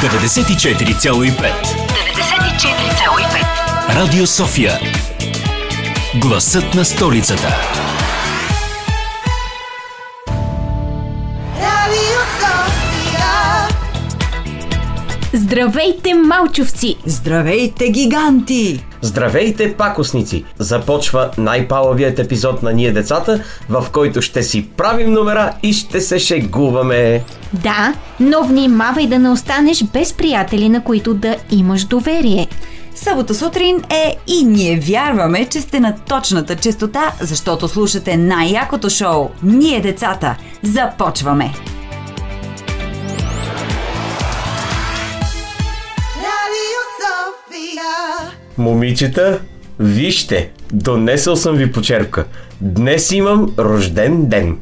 94,5. 94,5 Радио София. Гласът на столицата Здравейте, малчовци! Здравейте, гиганти! Здравейте, пакосници! Започва най-палавият епизод на Ние децата, в който ще си правим номера и ще се шегуваме. Да, но внимавай да не останеш без приятели, на които да имаш доверие. Събота сутрин е и ние вярваме, че сте на точната частота, защото слушате най-якото шоу Ние децата. Започваме! Момичета, вижте, донесъл съм ви почерпка. Днес имам рожден ден.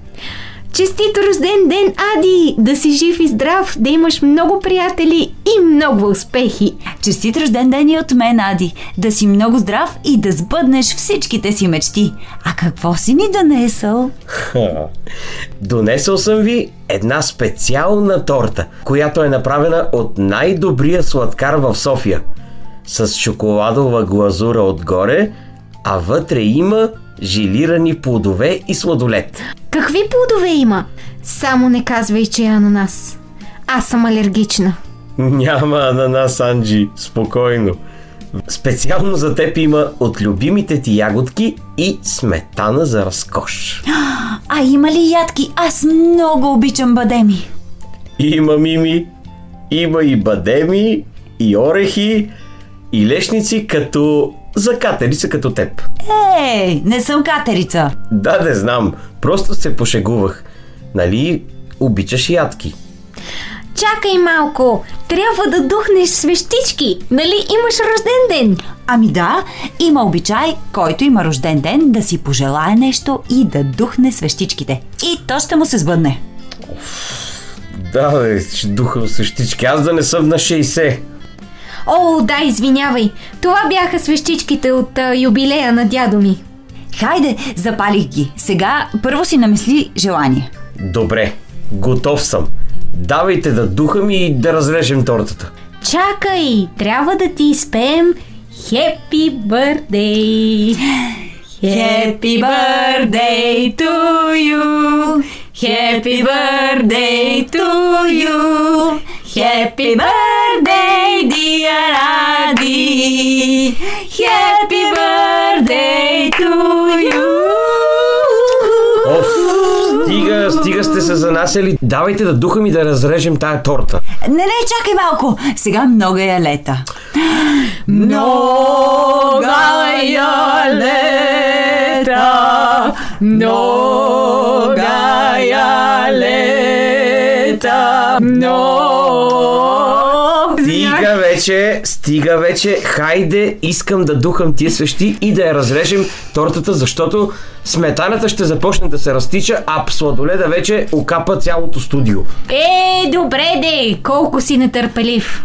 Честит рожден ден, Ади! Да си жив и здрав, да имаш много приятели и много успехи! Честит рожден ден и от мен, Ади! Да си много здрав и да сбъднеш всичките си мечти. А какво си ни донесъл? Ха. Донесъл съм ви една специална торта, която е направена от най-добрия сладкар в София. С шоколадова глазура отгоре, а вътре има жилирани плодове и сладолет. Какви плодове има? Само не казвай, че е ананас. Аз съм алергична. Няма ананас, Анджи, спокойно. Специално за теб има от любимите ти ягодки и сметана за разкош. А има ли ядки? Аз много обичам бадеми. Има мими, има и бадеми, и орехи, и лешници като за катерица като теб. Ей, не съм катерица. Да, не знам, просто се пошегувах. Нали обичаш ядки? Чакай малко! Трябва да духнеш свещички! Нали имаш рожден ден? Ами да, има обичай, който има рожден ден, да си пожелае нещо и да духне свещичките. И то ще му се сбъдне. Да, бе, ще духам същички. Аз да не съм на 60. О, да, извинявай. Това бяха свещичките от а, юбилея на дядо ми. Хайде, запалих ги. Сега първо си намисли желание. Добре, готов съм. Давайте да духам и да разрежем тортата. Чакай, трябва да ти изпеем Happy Birthday! Happy birthday to you. Happy birthday to you. Happy birthday, dear Adi. Happy birthday to you. Оф, стига, стига сте се занасяли. Давайте да духам и да разрежем тая торта. Не, не, чакай малко. Сега много я лета. Много я лета. Много я лета. Много. Стига вече, стига вече. Хайде, искам да духам тия свещи и да я разрежем тортата, защото сметаната ще започне да се разтича, а сладоледа вече окапа цялото студио. Е, добре де, колко си нетърпелив.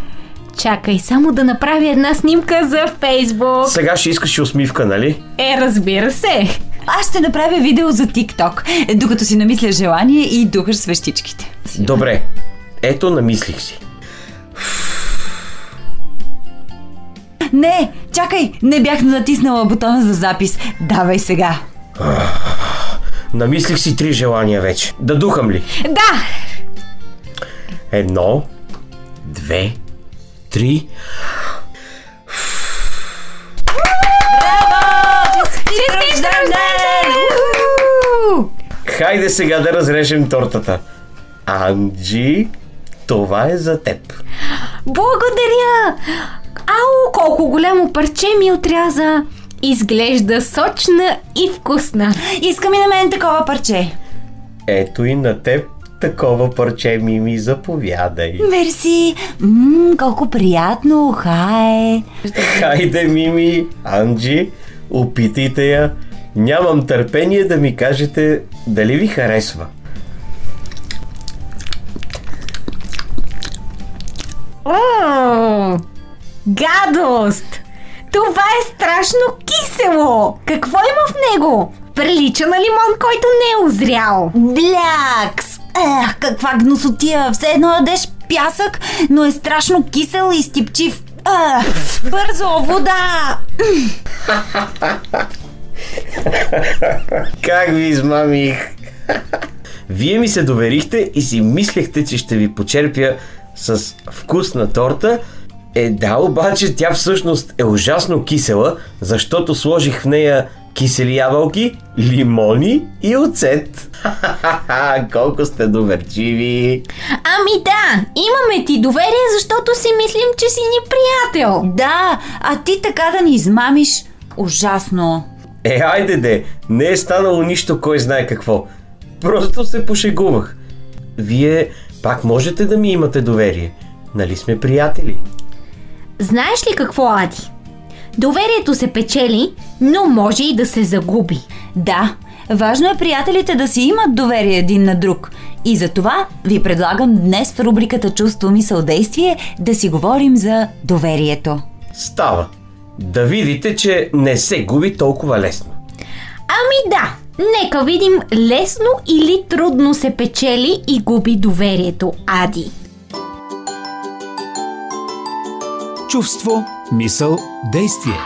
Чакай, само да направя една снимка за Фейсбук. Сега ще искаш усмивка, нали? Е, разбира се. Аз ще направя видео за TikTok, докато си намисля желание и духаш свещичките. Добре, ето намислих си. Не, чакай, не бях натиснала бутона за запис. Давай сега. Намислих си три желания вече. Да духам ли? Да, Едно, две, три. Честит рожден ден! Хайде сега да разрежем тортата. Анджи, това е за теб. благодаря. Ау, колко голямо парче ми отряза. Изглежда сочна и вкусна. Искам и на мен такова парче. Ето и на теб такова парче, Мими, заповядай. Мерси. Ммм, колко приятно, хай. Хайде, Мими, Анджи, опитайте я. Нямам търпение да ми кажете дали ви харесва. О, гадост! Това е страшно кисело! Какво има в него? Прилича на лимон, който не е озрял. Блякс! Ех, каква гносотия! Все едно ядеш пясък, но е страшно кисел и стипчив. А, бързо, вода! Как ви измамих? Вие ми се доверихте и си мислехте, че ще ви почерпя с вкусна торта. Е, да, обаче тя всъщност е ужасно кисела, защото сложих в нея кисели ябълки, лимони и оцет. Ха-ха-ха, колко сте доверчиви. Ами да, имаме ти доверие, защото си мислим, че си ни приятел. Да, а ти така да ни измамиш. Ужасно. Е, айде де, не е станало нищо, кой знае какво. Просто се пошегувах. Вие пак можете да ми имате доверие. Нали сме приятели? Знаеш ли какво, Ади? Доверието се печели, но може и да се загуби. Да, важно е приятелите да си имат доверие един на друг. И за това ви предлагам днес в рубриката Чувство, мисъл, действие да си говорим за доверието. Става. Да видите, че не се губи толкова лесно. Ами да, нека видим лесно или трудно се печели и губи доверието, Ади. Чувство, мисъл, действие.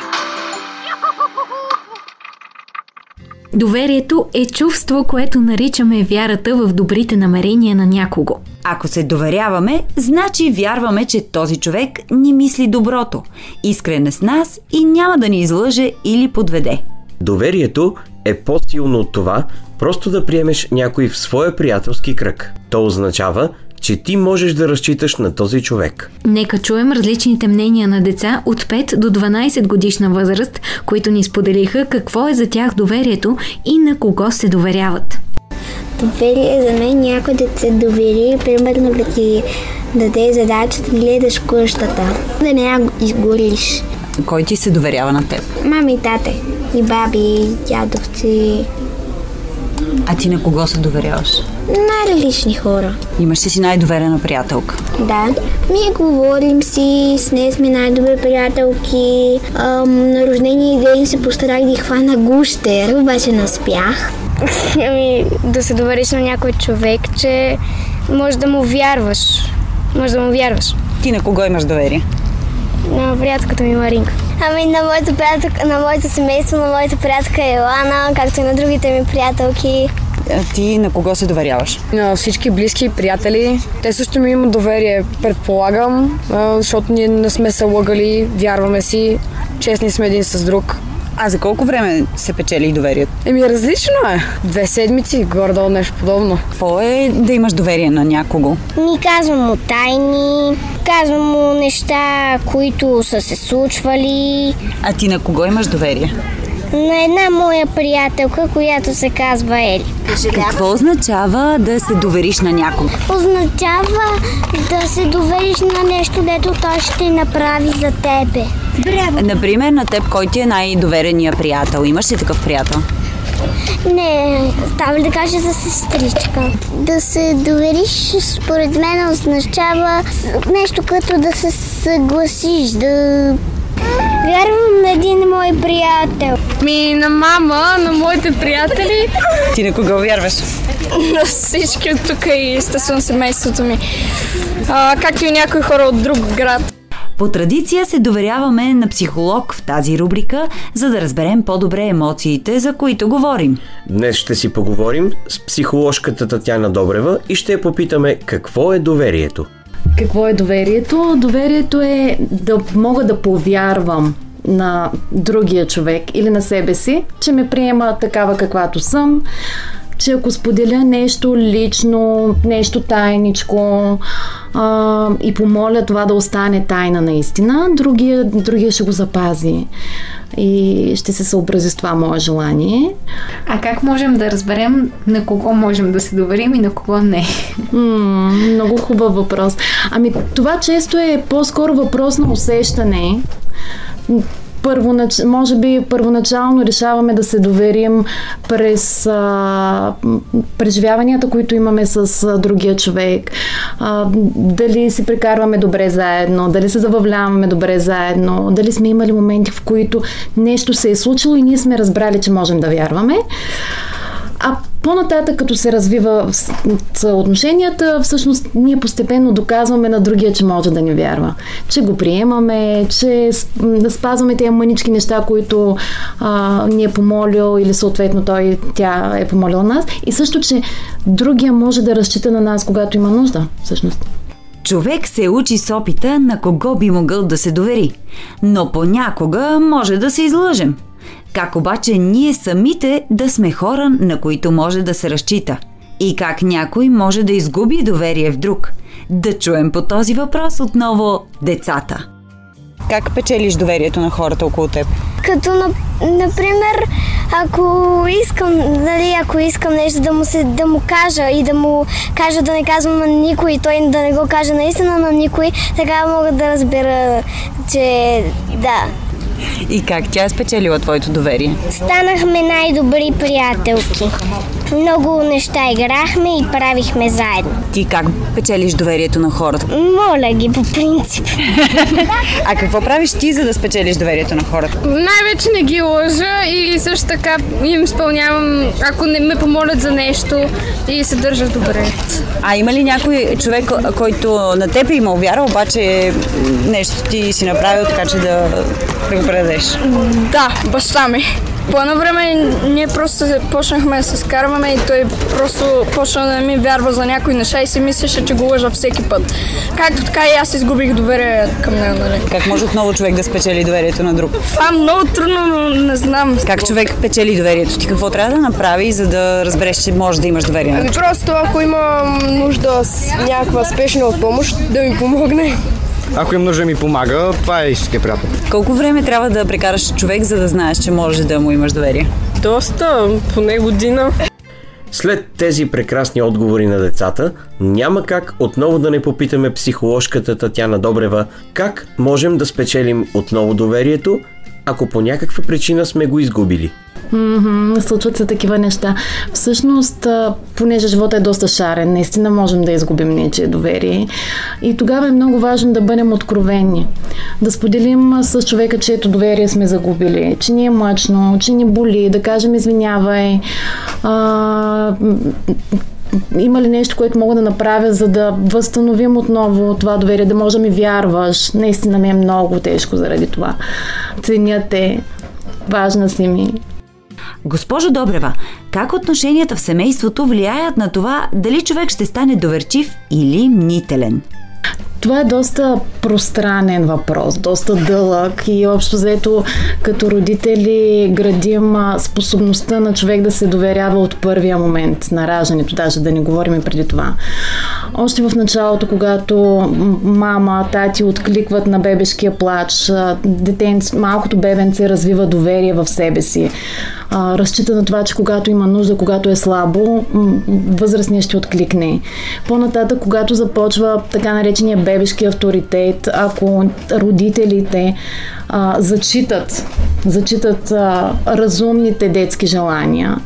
Доверието е чувство, което наричаме вярата в добрите намерения на някого. Ако се доверяваме, значи вярваме, че този човек ни мисли доброто, искрен е с нас и няма да ни излъже или подведе. Доверието е по-силно от това просто да приемеш някой в своя приятелски кръг. То означава, че ти можеш да разчиташ на този човек. Нека чуем различните мнения на деца от 5 до 12 годишна възраст, които ни споделиха какво е за тях доверието и на кого се доверяват. Доверие за мен някой да се довери, примерно да ти даде задача да гледаш къщата, да не я изгориш. Кой ти се доверява на теб? Мами и тате, и баби, и дядовци, А ти на кого се доверяваш? най-различни хора. Имаш ли си най-доверена приятелка? Да. Ние говорим си, с нея сме най-добри приятелки. Ам, на рождения ден се постарах да хвана гущер, обаче не успях. Ами, да се довериш на някой човек, че може да му вярваш. Може да му вярваш. Ти на кого имаш доверие? На приятелката ми Маринка. Ами на моето, приятел, на моето семейство, на моята приятелка Елана, както и на другите ми приятелки. А ти на кого се доверяваш? на всички близки приятели. Те също ми имат доверие, предполагам, защото ние не сме се лъгали, вярваме си, честни сме един с друг. А за колко време се печели доверието? Еми, различно е. Две седмици, горе-долу нещо подобно. Какво е да имаш доверие на някого? Ми казвам му тайни, казвам му неща, които са се случвали. А ти на кого имаш доверие? На една моя приятелка, която се казва Ели. Какво означава да се довериш на някого? Означава да се довериш на нещо, дето той ще направи за тебе. Браво! Например, на теб кой ти е най-доверения приятел? Имаш ли такъв приятел? Не, става ли да кажа за сестричка? Да се довериш, според мен, означава нещо като да се съгласиш, да... Вярвам на един мой приятел. Ми на мама, на моите приятели, Ти на кого вярваш? на всички от тук и естествено семейството ми. А, както и някои хора от друг град. По традиция се доверяваме на психолог в тази рубрика, за да разберем по-добре емоциите, за които говорим. Днес ще си поговорим с психоложката Татяна Добрева и ще я попитаме какво е доверието. Какво е доверието? Доверието е да мога да повярвам на другия човек или на себе си, че ме приема такава каквато съм, че ако споделя нещо лично, нещо тайничко а, и помоля това да остане тайна наистина, другия, другия ще го запази и ще се съобрази с това мое желание. А как можем да разберем на кого можем да се доверим и на кого не? М, много хубав въпрос. Ами това често е по-скоро въпрос на усещане. Първонач... Може би първоначално решаваме да се доверим през а, преживяванията, които имаме с а, другия човек. А, дали си прекарваме добре заедно, дали се забавляваме добре заедно, дали сме имали моменти, в които нещо се е случило и ние сме разбрали, че можем да вярваме. А по-нататък, като се развива с- с отношенията, всъщност ние постепенно доказваме на другия, че може да ни вярва. Че го приемаме, че м, спазваме тези мънички неща, които а, ни е помолил или съответно той, тя е помолила нас. И също, че другия може да разчита на нас, когато има нужда, всъщност. Човек се учи с опита на кого би могъл да се довери, но понякога може да се излъжем. Как обаче ние самите да сме хора, на които може да се разчита? И как някой може да изгуби доверие в друг? Да чуем по този въпрос отново децата. Как печелиш доверието на хората около теб? Като, на, например, ако искам, дали, ако искам нещо да му, се, да му кажа и да му кажа да не казвам на никой и той да не го каже наистина на никой, така мога да разбера, че да. И как тя е спечелила твоето доверие? Станахме най-добри приятелки. Много неща играхме и правихме заедно. Ти как печелиш доверието на хората? Моля ги по принцип. А какво правиш ти, за да спечелиш доверието на хората? Най-вече не ги лъжа и също така им изпълнявам, ако не ме помолят за нещо и се държа добре. А има ли някой човек, който на теб е имал вяра, обаче нещо ти си направил така, че да, да го предадеш? Да, баща ми. По едно време ние просто почнахме да се скарваме и той просто почна да ми вярва за някои неща и си мислеше, че го лъжа всеки път. Както така и аз изгубих доверие към него, нали? Как може отново човек да спечели доверието на друг? Това е много трудно, но не знам. Как човек печели доверието ти? Какво трябва да направи, за да разбереш, че може да имаш доверие на Ами човек? просто ако имам нужда с някаква спешна от помощ, да ми помогне. Ако им нужда ми помага, това е истинския приятел. Колко време трябва да прекараш човек, за да знаеш, че може да му имаш доверие? Доста, поне година. След тези прекрасни отговори на децата, няма как отново да не попитаме психоложката Татяна Добрева как можем да спечелим отново доверието, ако по някаква причина сме го изгубили. Мгм, случват се такива неща. Всъщност, понеже живота е доста шарен, наистина можем да изгубим нечие доверие. И тогава е много важно да бъдем откровени. Да споделим с човека, чието доверие сме загубили, че ни е мъчно, че ни боли, да кажем извинявай. А, има ли нещо, което мога да направя, за да възстановим отново това доверие, да може да ми вярваш? Наистина ми е много тежко заради това. Ценя те. Важна си ми. Госпожо Добрева, как отношенията в семейството влияят на това дали човек ще стане доверчив или мнителен? Това е доста пространен въпрос, доста дълъг и общо взето като родители градим способността на човек да се доверява от първия момент на раждането, даже да не говорим и преди това. Още в началото, когато мама, тати откликват на бебешкия плач, а, детенце, малкото бебенце развива доверие в себе си. Разчита на това, че когато има нужда, когато е слабо, възрастният ще откликне. По-нататък, когато започва така наречения бебешки авторитет, ако родителите а, зачитат, зачитат а, разумните детски желания,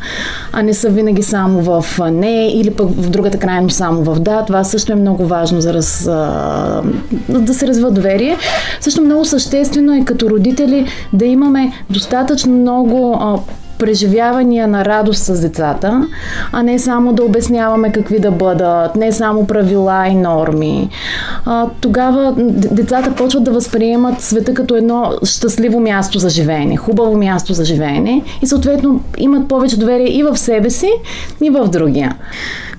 а не са винаги само в не или пък в другата крайно само в да, това също е много важно за раз, а, да се развива доверие. Също много съществено е като родители да имаме достатъчно много а, преживявания на радост с децата, а не само да обясняваме какви да бъдат, не само правила и норми. А, тогава децата почват да възприемат света като едно щастливо място за живеене, хубаво място за живеене и съответно имат повече доверие и в себе си, и в другия.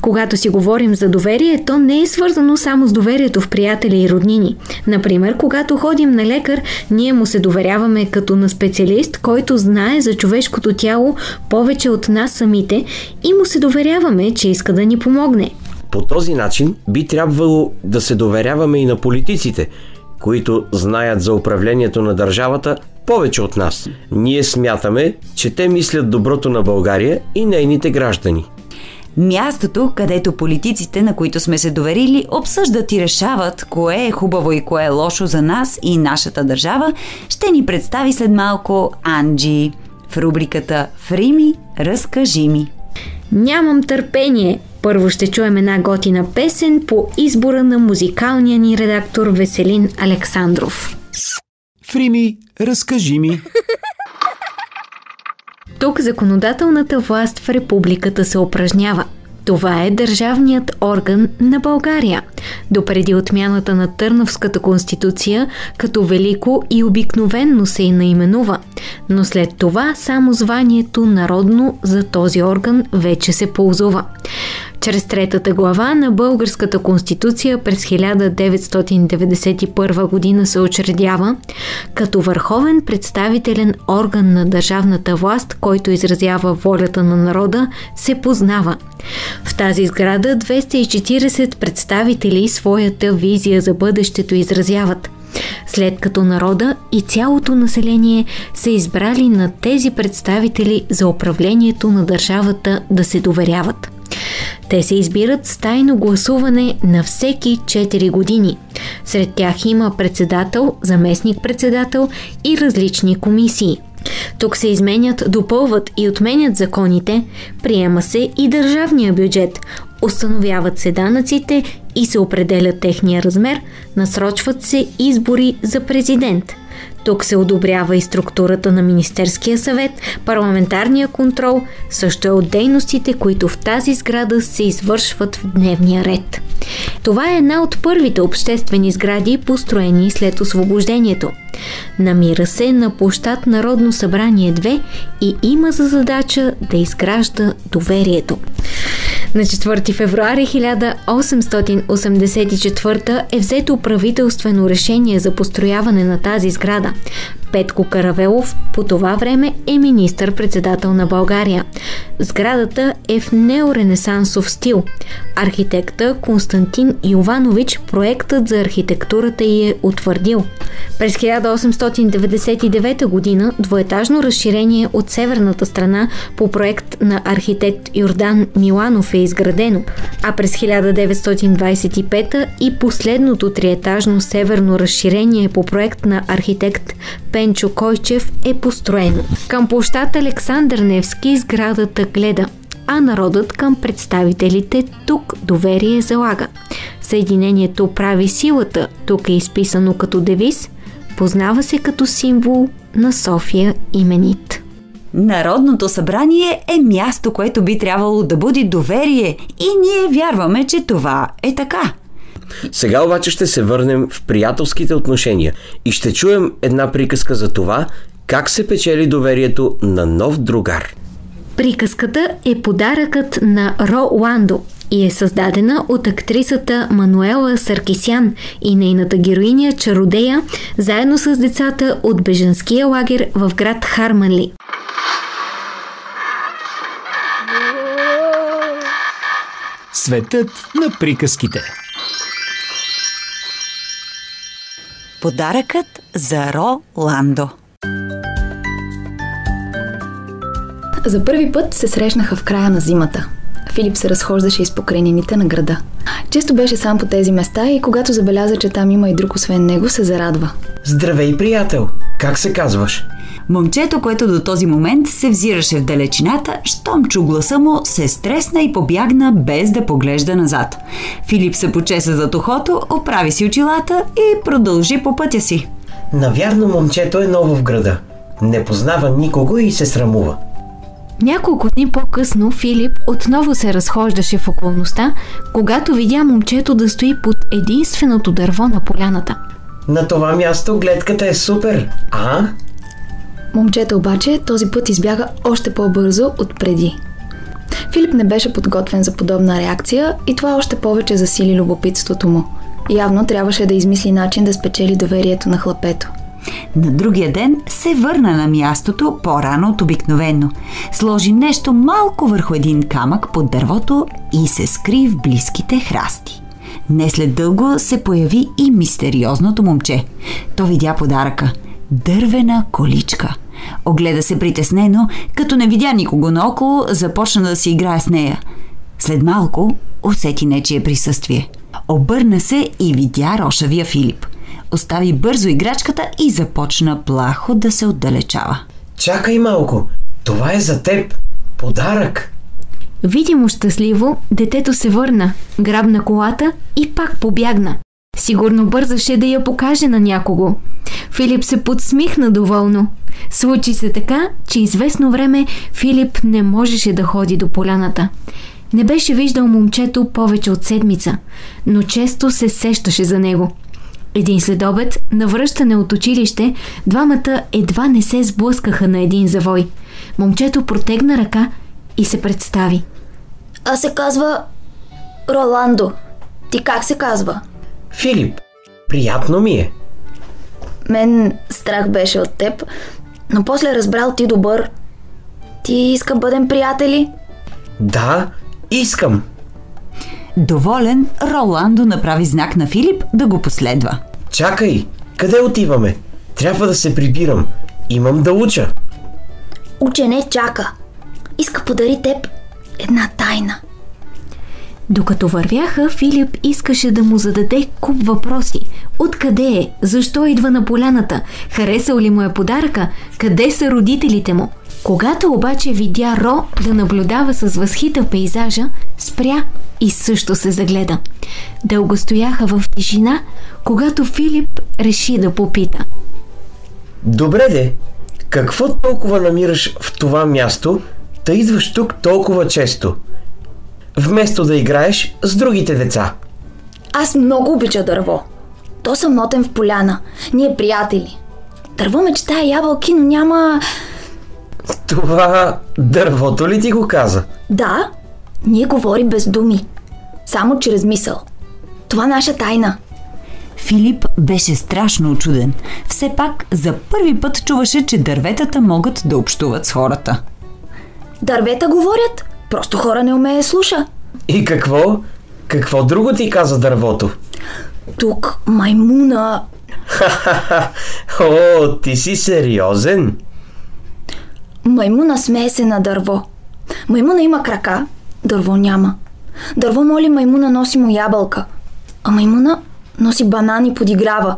Когато си говорим за доверие, то не е свързано само с доверието в приятели и роднини. Например, когато ходим на лекар, ние му се доверяваме като на специалист, който знае за човешкото тяло повече от нас самите и му се доверяваме, че иска да ни помогне. По този начин би трябвало да се доверяваме и на политиците, които знаят за управлението на държавата повече от нас. Ние смятаме, че те мислят доброто на България и нейните граждани. Мястото, където политиците, на които сме се доверили, обсъждат и решават кое е хубаво и кое е лошо за нас и нашата държава, ще ни представи след малко Анджи в рубриката Фрими, разкажи ми. Нямам търпение. Първо ще чуем една готина песен по избора на музикалния ни редактор Веселин Александров. Фрими, разкажи ми. Тук законодателната власт в републиката се упражнява. Това е държавният орган на България. Допреди отмяната на Търновската конституция, като велико и обикновенно се и наименува, но след това само званието народно за този орган вече се ползува. Чрез третата глава на Българската конституция през 1991 година се учредява като върховен представителен орган на държавната власт, който изразява волята на народа, се познава. В тази сграда 240 представители своята визия за бъдещето изразяват – след като народа и цялото население са избрали на тези представители за управлението на държавата да се доверяват. Те се избират с тайно гласуване на всеки 4 години. Сред тях има председател, заместник-председател и различни комисии. Тук се изменят, допълват и отменят законите, приема се и държавния бюджет, установяват се данъците и се определя техния размер, насрочват се избори за президент – тук се одобрява и структурата на Министерския съвет, парламентарния контрол, също е от дейностите, които в тази сграда се извършват в дневния ред. Това е една от първите обществени сгради, построени след освобождението. Намира се на площад Народно събрание 2 и има за задача да изгражда доверието. На 4 февруари 1884 е взето правителствено решение за построяване на тази сграда. Петко Каравелов по това време е министър-председател на България. Сградата е в неоренесансов стил. Архитекта Константин Йованович проектът за архитектурата й е утвърдил. През 1899 година двоетажно разширение от северната страна по проект на архитект Йордан Миланов е изградено, а през 1925 и последното триетажно северно разширение по проект на архитект Пенчо Койчев е построено. Към площад Александър Невски сградата гледа, а народът към представителите тук доверие залага. Съединението прави силата, тук е изписано като девиз, познава се като символ на София именит. Народното събрание е място, което би трябвало да буди доверие и ние вярваме, че това е така. Сега обаче ще се върнем в приятелските отношения и ще чуем една приказка за това, как се печели доверието на нов другар. Приказката е подаръкът на Ро Ландо и е създадена от актрисата Мануела Саркисян и нейната героиня Чародея, заедно с децата от беженския лагер в град Харманли. Светът на приказките. Подаръкът за Ро Ландо. За първи път се срещнаха в края на зимата. Филип се разхождаше из покрайнините на града. Често беше сам по тези места и когато забеляза, че там има и друг освен него, се зарадва. Здравей, приятел! Как се казваш? Момчето, което до този момент се взираше в далечината, щом чу гласа му, се стресна и побягна без да поглежда назад. Филип се почеса за тухото, оправи си очилата и продължи по пътя си. Навярно момчето е ново в града. Не познава никого и се срамува. Няколко дни по-късно Филип отново се разхождаше в околността, когато видя момчето да стои под единственото дърво на поляната. На това място гледката е супер, а? Момчето обаче този път избяга още по-бързо от преди. Филип не беше подготвен за подобна реакция и това още повече засили любопитството му. Явно трябваше да измисли начин да спечели доверието на хлапето. На другия ден се върна на мястото по-рано от обикновено. Сложи нещо малко върху един камък под дървото и се скри в близките храсти. Не след дълго се появи и мистериозното момче. То видя подаръка – дървена количка. Огледа се притеснено, като не видя никого наоколо, започна да си играе с нея. След малко усети нечие присъствие. Обърна се и видя рошавия Филип. Остави бързо играчката и започна плахо да се отдалечава. Чакай малко, това е за теб. Подарък. Видимо щастливо, детето се върна, грабна колата и пак побягна. Сигурно бързаше да я покаже на някого. Филип се подсмихна доволно. Случи се така, че известно време Филип не можеше да ходи до поляната. Не беше виждал момчето повече от седмица, но често се сещаше за него. Един следобед, на връщане от училище, двамата едва не се сблъскаха на един завой. Момчето протегна ръка и се представи. А се казва Роландо. Ти как се казва? Филип, приятно ми е. Мен страх беше от теб, но после разбрал ти добър. Ти иска бъдем приятели? Да, искам. Доволен, Роландо направи знак на Филип да го последва. Чакай, къде отиваме? Трябва да се прибирам. Имам да уча. Учене чака. Иска подари теб една тайна. Докато вървяха, Филип искаше да му зададе куп въпроси. Откъде е? Защо идва на поляната? Харесал ли му е подаръка? Къде са родителите му? Когато обаче видя Ро да наблюдава с възхита пейзажа, спря и също се загледа. Дълго стояха в тишина, когато Филип реши да попита. Добре де, какво толкова намираш в това място, да идваш тук толкова често? Вместо да играеш с другите деца. Аз много обича дърво. То съм нотен в поляна. Ние приятели. Дърво мечтая ябълки, но няма... Това дървото ли ти го каза? Да, ние говори без думи. Само чрез мисъл. Това наша тайна. Филип беше страшно очуден. Все пак за първи път чуваше, че дърветата могат да общуват с хората. Дървета говорят, просто хора не умее слуша. И какво? Какво друго ти каза дървото? Тук маймуна... О, ти си сериозен? Маймуна смее се на дърво. Маймуна има крака, дърво няма. Дърво моли маймуна носи му ябълка, а маймуна носи банани и подиграва.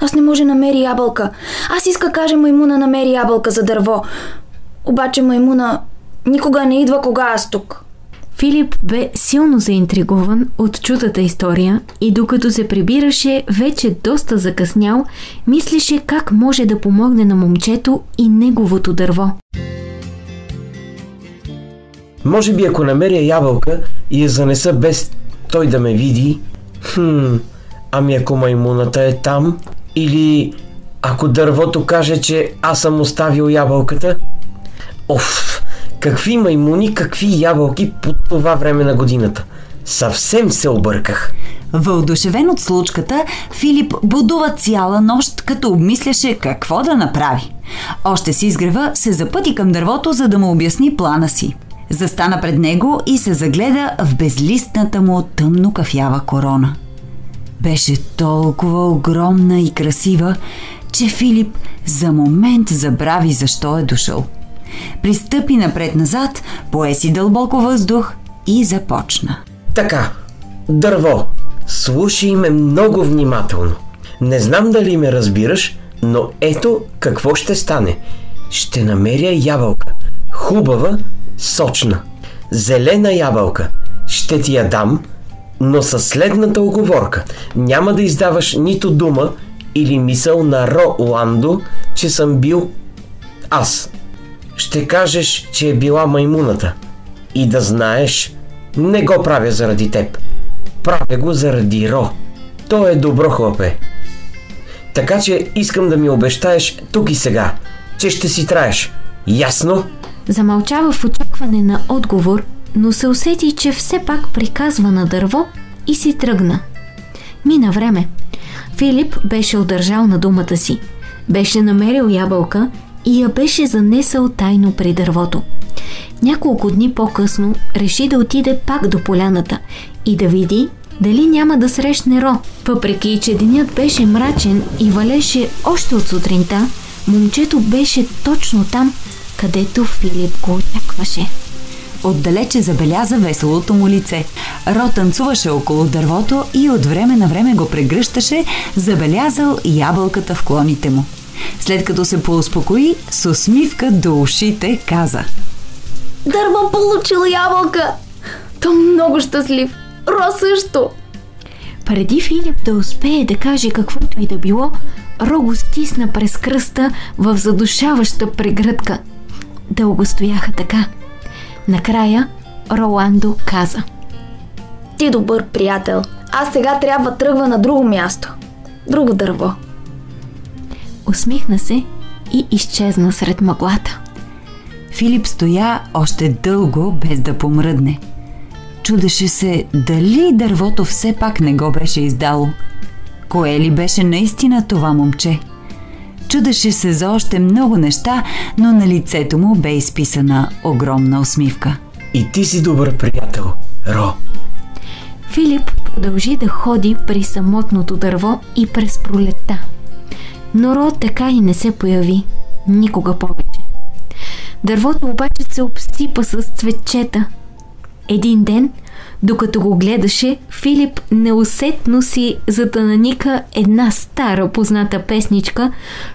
Аз не може намери ябълка. Аз иска каже маймуна намери ябълка за дърво. Обаче маймуна никога не идва кога аз тук. Филип бе силно заинтригуван от чудата история и докато се прибираше, вече доста закъснял, мислеше как може да помогне на момчето и неговото дърво. Може би ако намеря ябълка и я занеса без той да ме види, хм, ами ако маймуната е там, или ако дървото каже, че аз съм оставил ябълката, оф, какви маймуни, какви ябълки по това време на годината. Съвсем се обърках. Въодушевен от случката, Филип будува цяла нощ, като обмисляше какво да направи. Още си изгрева, се запъти към дървото, за да му обясни плана си. Застана пред него и се загледа в безлистната му тъмно кафява корона. Беше толкова огромна и красива, че Филип за момент забрави защо е дошъл. Пристъпи напред-назад, пое си дълбоко въздух и започна. Така, дърво, слушай ме много внимателно. Не знам дали ме разбираш, но ето какво ще стане. Ще намеря ябълка. Хубава, сочна. Зелена ябълка. Ще ти я дам, но със следната оговорка. Няма да издаваш нито дума или мисъл на Роландо, че съм бил аз. Ще кажеш, че е била маймуната. И да знаеш, не го правя заради теб. Правя го заради Ро. Той е добро хлапе. Така че искам да ми обещаеш тук и сега, че ще си траеш. Ясно? Замълчава в очакване на отговор, но се усети, че все пак приказва на дърво и си тръгна. Мина време. Филип беше удържал на думата си. Беше намерил ябълка и я беше занесъл тайно при дървото. Няколко дни по-късно реши да отиде пак до поляната и да види дали няма да срещне Ро. Въпреки, че денят беше мрачен и валеше още от сутринта, момчето беше точно там, където Филип го очакваше. Отдалече забеляза веселото му лице. Ро танцуваше около дървото и от време на време го прегръщаше, забелязал ябълката в клоните му. След като се поуспокои, с усмивка до ушите каза Дърво получил ябълка! То много щастлив. Ро също. Преди Филип да успее да каже каквото и да било, Ро го стисна през кръста в задушаваща прегръдка. Дълго стояха така. Накрая Роландо каза. Ти добър приятел. Аз сега трябва тръгва на друго място. Друго дърво. Усмихна се и изчезна сред мъглата. Филип стоя още дълго без да помръдне. Чудеше се дали дървото все пак не го беше издало. Кое ли беше наистина това момче? Чудеше се за още много неща, но на лицето му бе изписана огромна усмивка. И ти си добър приятел, Ро. Филип продължи да ходи при самотното дърво и през пролетта. Но Ро така и не се появи. Никога повече. Дървото обаче се обсипа с цветчета. Един ден, докато го гледаше, Филип неусетно си затънаника една стара позната песничка,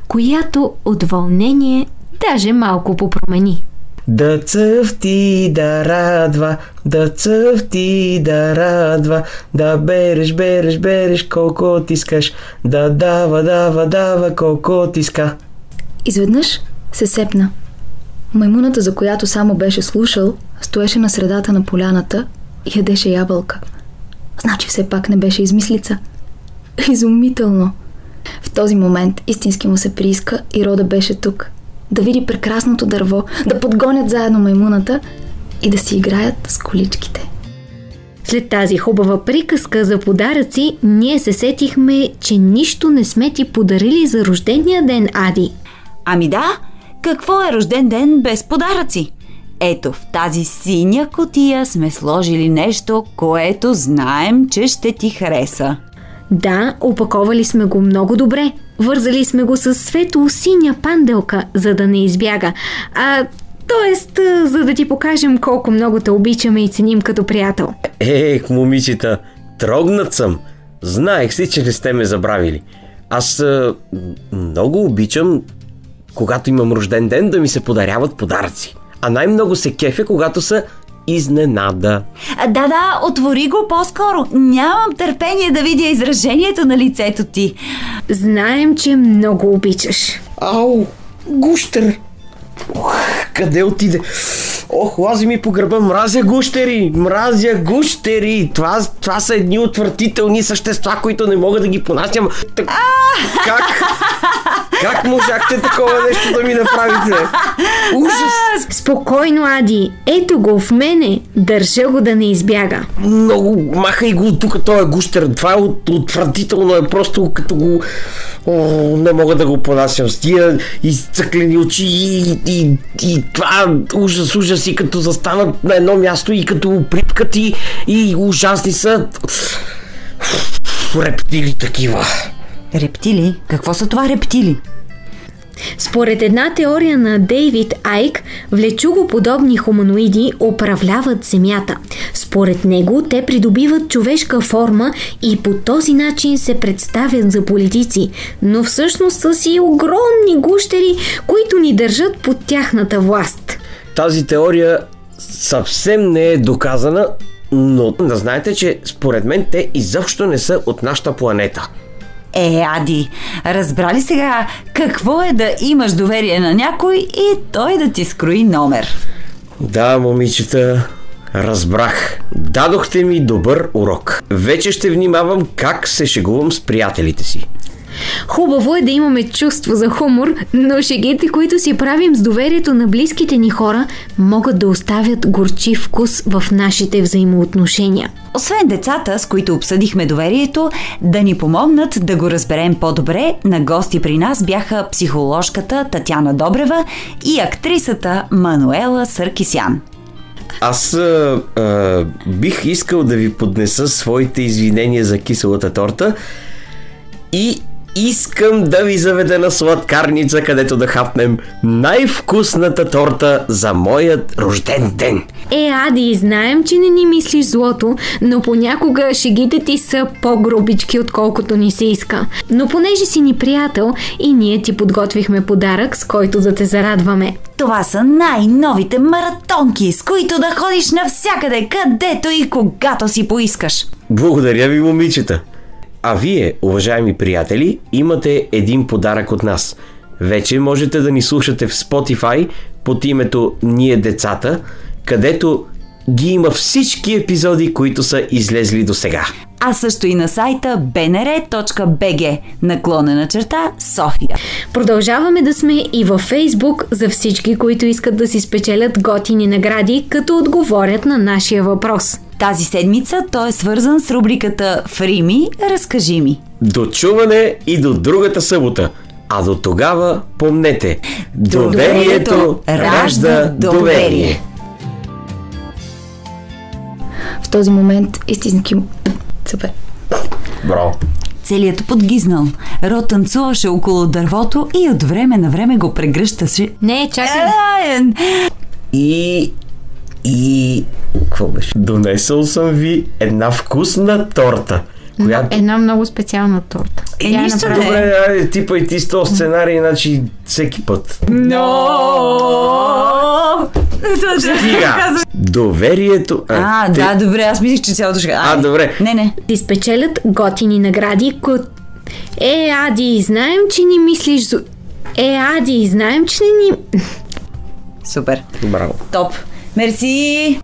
която от вълнение даже малко попромени. Да цъфти да радва, да цъфти да радва, да береш, береш, береш колко ти искаш, да дава, дава, дава колко иска. Изведнъж се сепна. Маймуната, за която само беше слушал, стоеше на средата на поляната и ядеше ябълка. Значи все пак не беше измислица. Изумително! В този момент истински му се прииска и Рода беше тук. Да види прекрасното дърво, да подгонят заедно маймуната и да си играят с количките. След тази хубава приказка за подаръци, ние се сетихме, че нищо не сме ти подарили за рождения ден, Ади. Ами да, какво е рожден ден без подаръци? Ето в тази синя котия сме сложили нещо, което знаем, че ще ти хареса. Да, опаковали сме го много добре. Вързали сме го с светло-синя панделка, за да не избяга. А, Тоест, за да ти покажем колко много те обичаме и ценим като приятел. Ех, момичета, трогнат съм. Знаех си, че не сте ме забравили. Аз а, много обичам, когато имам рожден ден, да ми се подаряват подаръци. А най-много се кефя, когато са изненада. А, да, да, отвори го по-скоро. Нямам търпение да видя изражението на лицето ти. Знаем, че много обичаш. Ау, гущер! Ух, къде отиде? Ох, лази ми по гърба, мразя гущери, мразя гущери. Това, това са едни отвратителни същества, които не мога да ги понасям. Так, как? Как можахте такова нещо да ми направите? Ужас! Спокойно, Ади. Ето го в мене. Държа го да не избяга. Много, махай го тук, този е гущер. Това е от, отвратително, е просто като го... О, не мога да го понасям с тия изцъклени очи и, и, и това ужас, ужас и като застанат на едно място и като припкат и, и ужасни са рептили такива. Рептили? Какво са това рептили? Според една теория на Дейвид Айк, влечугоподобни хуманоиди управляват Земята. Според него те придобиват човешка форма и по този начин се представят за политици, но всъщност са си огромни гущери, които ни държат под тяхната власт. Тази теория съвсем не е доказана, но да знаете, че според мен те изобщо не са от нашата планета. Е, Ади, разбрали сега какво е да имаш доверие на някой и той да ти скрои номер? Да, момичета, разбрах. Дадохте ми добър урок. Вече ще внимавам как се шегувам с приятелите си. Хубаво е да имаме чувство за хумор, но шегите, които си правим с доверието на близките ни хора, могат да оставят горчив вкус в нашите взаимоотношения. Освен децата, с които обсъдихме доверието, да ни помогнат да го разберем по-добре, на гости при нас бяха психоложката Татяна Добрева и актрисата Мануела Съркисян. Аз а, а, бих искал да ви поднеса своите извинения за киселата торта и искам да ви заведа на сладкарница, където да хапнем най-вкусната торта за моят рожден ден. Е, Ади, знаем, че не ни мислиш злото, но понякога шегите ти са по-грубички, отколкото ни се иска. Но понеже си ни приятел и ние ти подготвихме подарък, с който да те зарадваме. Това са най-новите маратонки, с които да ходиш навсякъде, където и когато си поискаш. Благодаря ви, момичета. А вие, уважаеми приятели, имате един подарък от нас. Вече можете да ни слушате в Spotify под името Ние децата, където ги има всички епизоди, които са излезли до сега. А също и на сайта bnr.bg наклонена черта София. Продължаваме да сме и във Фейсбук за всички, които искат да си спечелят готини награди, като отговорят на нашия въпрос. Тази седмица той е свързан с рубриката Фрими, разкажи ми. До чуване и до другата събота. А до тогава помнете, доверието ражда доверие. В този момент истински... Супер. Браво. Целият подгизнал. Ро танцуваше около дървото и от време на време го прегръщаше. Не, чакай. И... И... Какво беше? Донесъл съм ви една вкусна торта. Която... Една много специална торта. Е, Я нищо направя. не. Добре, айде, типа и ти с този сценарий, значи всеки път. Но! Стига! Доверието... А, те- да, добре, аз мислих, че цялото ще... А, добре. Не, не. Ти спечелят готини награди, ко... Е, Ади, знаем, че ни мислиш за... Е, Ади, знаем, че не ни... Супер. Браво. Топ. Мерси!